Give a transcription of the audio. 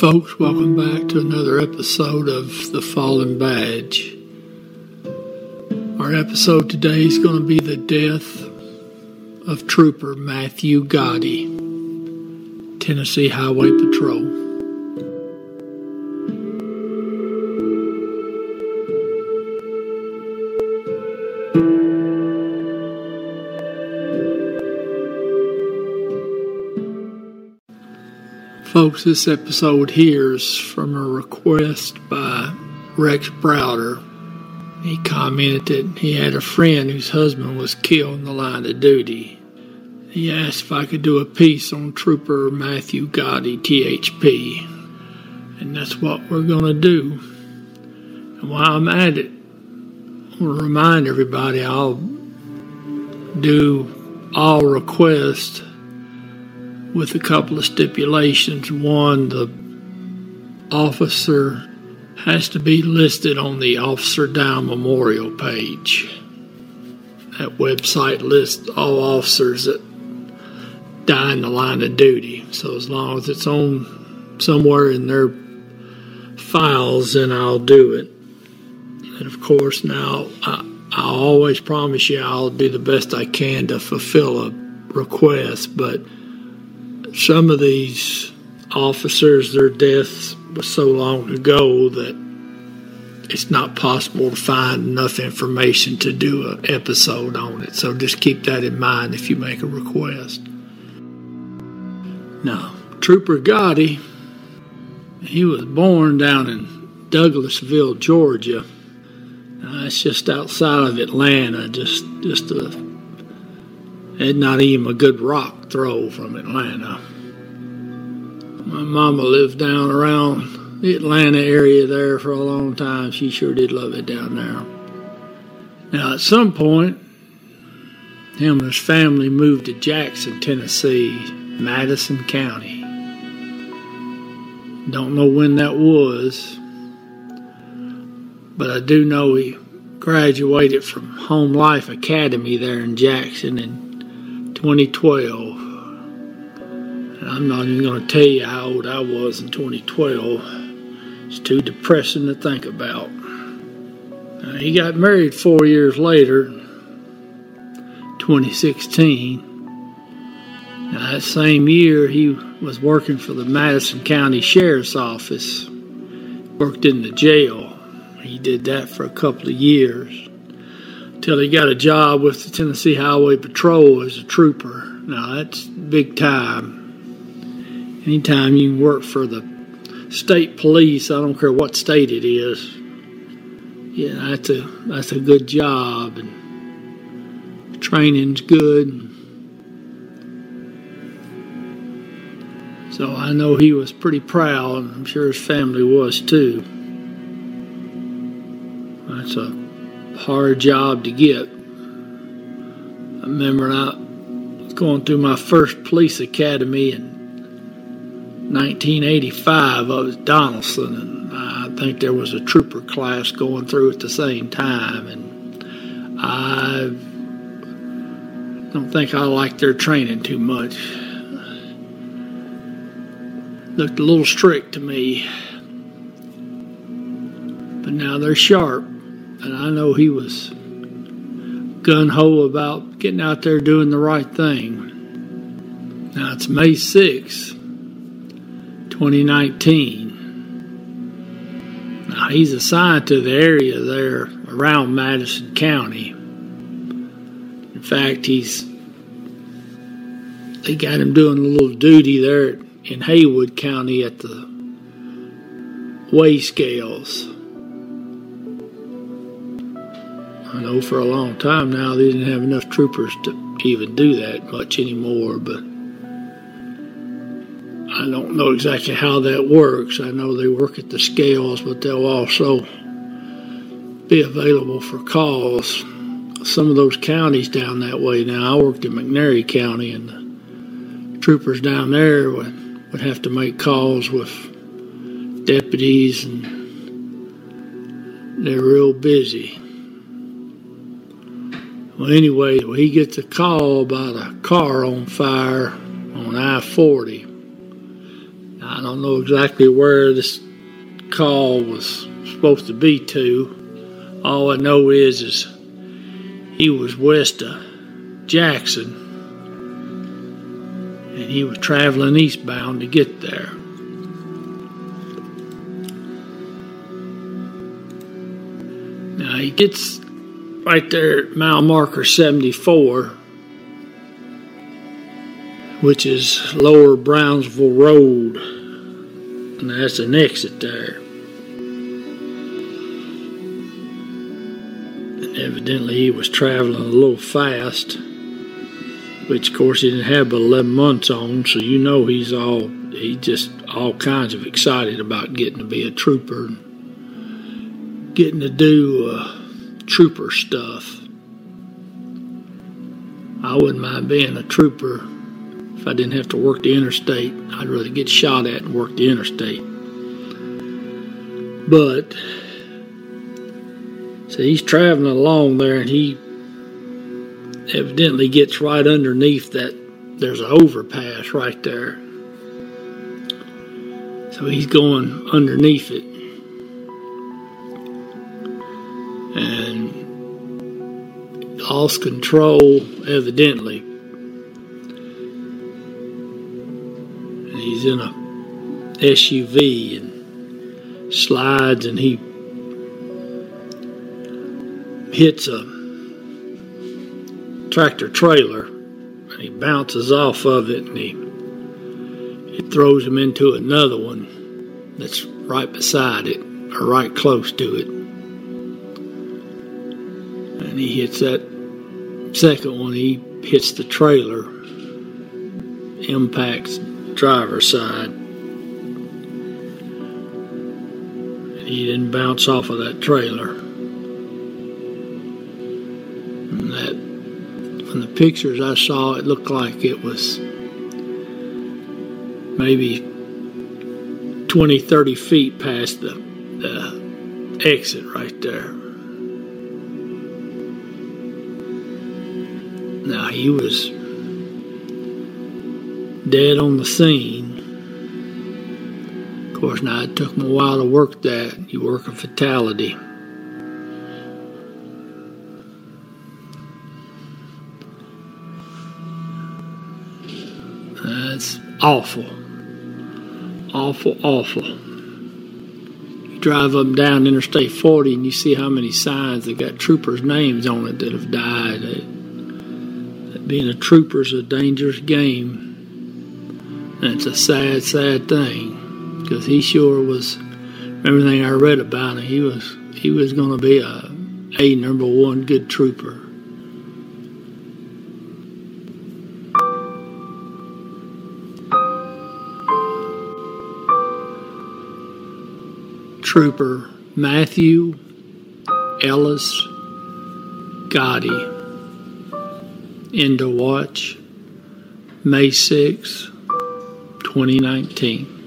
folks. Welcome back to another episode of The Fallen Badge. Our episode today is going to be the death of Trooper Matthew Gatti, Tennessee Highway Patrol. Folks, this episode here is from a request by Rex Browder. He commented that he had a friend whose husband was killed in the line of duty. He asked if I could do a piece on Trooper Matthew Gatti, THP. And that's what we're going to do. And while I'm at it, I want to remind everybody I'll do all requests with a couple of stipulations. One, the officer has to be listed on the Officer Down Memorial page. That website lists all officers that die in the line of duty. So as long as it's on somewhere in their files, then I'll do it. And of course, now I, I'll always promise you I'll do the best I can to fulfill a request, but some of these officers, their deaths was so long ago that it's not possible to find enough information to do an episode on it. So just keep that in mind if you make a request. Now, Trooper Gatti, he was born down in Douglasville, Georgia. Uh, it's just outside of Atlanta, just just a and not even a good rock throw from Atlanta. My mama lived down around the Atlanta area there for a long time. She sure did love it down there. Now, at some point, him and his family moved to Jackson, Tennessee, Madison County. Don't know when that was, but I do know he graduated from Home Life Academy there in Jackson in 2012. I'm not even going to tell you how old I was in 2012. It's too depressing to think about. Uh, he got married four years later, 2016. Now, that same year, he was working for the Madison County Sheriff's Office, worked in the jail. He did that for a couple of years till he got a job with the Tennessee Highway Patrol as a trooper. Now that's big time. Anytime you work for the state police, I don't care what state it is. Yeah, that's a that's a good job and training's good. So I know he was pretty proud, and I'm sure his family was too. That's a hard job to get. I remember I was going through my first police academy in 1985. I was Donaldson, and I think there was a trooper class going through at the same time, and I don't think I liked their training too much. Looked a little strict to me, but now they're sharp and I know he was gun ho about getting out there doing the right thing. Now it's May 6, 2019. Now he's assigned to the area there around Madison County. In fact, he's they got him doing a little duty there in Haywood County at the weigh scales. I know for a long time now they didn't have enough troopers to even do that much anymore, but I don't know exactly how that works. I know they work at the scales, but they'll also be available for calls. Some of those counties down that way now, I worked in McNairy County, and the troopers down there would, would have to make calls with deputies, and they're real busy. Well, anyway, he gets a call about a car on fire on I 40. I don't don't know exactly where this call was supposed to be to. All I know is is he was west of Jackson and he was traveling eastbound to get there. Now he gets right there at mile marker 74, which is Lower Brownsville Road, and that's an exit there. And evidently, he was traveling a little fast, which of course he didn't have but 11 months on, so you know he's all he just all kinds of excited about getting to be a trooper, and getting to do. Uh, trooper stuff. I wouldn't mind being a trooper if I didn't have to work the interstate. I'd rather get shot at and work the interstate. But, so he's traveling along there and he evidently gets right underneath that. There's an overpass right there. So he's going underneath it. and lost control, evidently. He's in a SUV and slides, and he hits a tractor trailer, and he bounces off of it, and he it throws him into another one that's right beside it, or right close to it and he hits that second one. He hits the trailer, impacts driver's side. He didn't bounce off of that trailer. And that, from the pictures I saw, it looked like it was maybe 20, 30 feet past the, the exit right there. Now he was dead on the scene. Of course, now it took him a while to work that. You work a fatality. That's awful. Awful, awful. You drive up and down Interstate 40 and you see how many signs that got troopers' names on it that have died being a trooper is a dangerous game. It's a sad, sad thing because he sure was. Everything I read about him, he was he was going to be a a number one good trooper. Trooper Matthew Ellis Gatti. End of watch May 6, 2019.